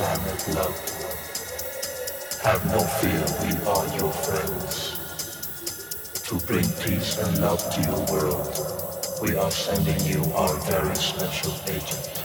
planet love. Have no fear, we are your friends. To bring peace and love to your world, we are sending you our very special agent.